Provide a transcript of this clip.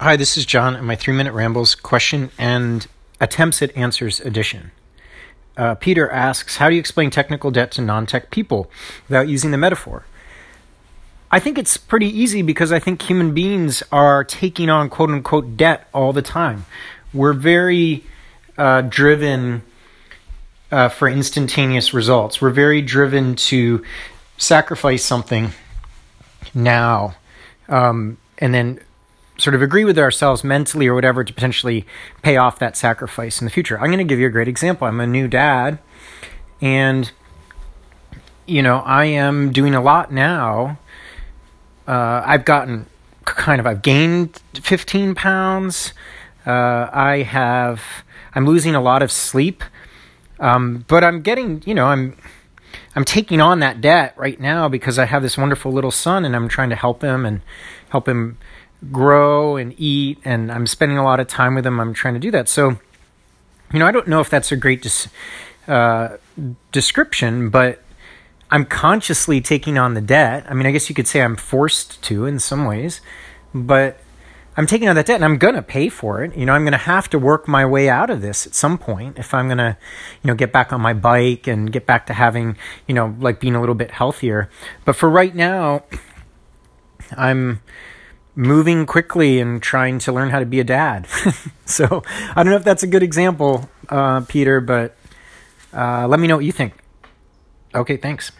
Hi, this is John and my three minute rambles question and attempts at answers edition. Uh, Peter asks, How do you explain technical debt to non tech people without using the metaphor? I think it's pretty easy because I think human beings are taking on quote unquote debt all the time. We're very uh, driven uh, for instantaneous results, we're very driven to sacrifice something now um, and then sort of agree with ourselves mentally or whatever to potentially pay off that sacrifice in the future. I'm going to give you a great example. I'm a new dad, and you know I am doing a lot now. Uh, I've gotten kind of I've gained 15 pounds. Uh, I have I'm losing a lot of sleep, um, but I'm getting you know I'm I'm taking on that debt right now because I have this wonderful little son and I'm trying to help him and help him grow and eat and I'm spending a lot of time with them I'm trying to do that. So, you know, I don't know if that's a great dis- uh, description, but I'm consciously taking on the debt. I mean, I guess you could say I'm forced to in some ways, but I'm taking on that debt and I'm going to pay for it. You know, I'm going to have to work my way out of this at some point if I'm going to, you know, get back on my bike and get back to having, you know, like being a little bit healthier. But for right now, I'm moving quickly and trying to learn how to be a dad. so I don't know if that's a good example, uh, Peter, but uh, let me know what you think. Okay, thanks.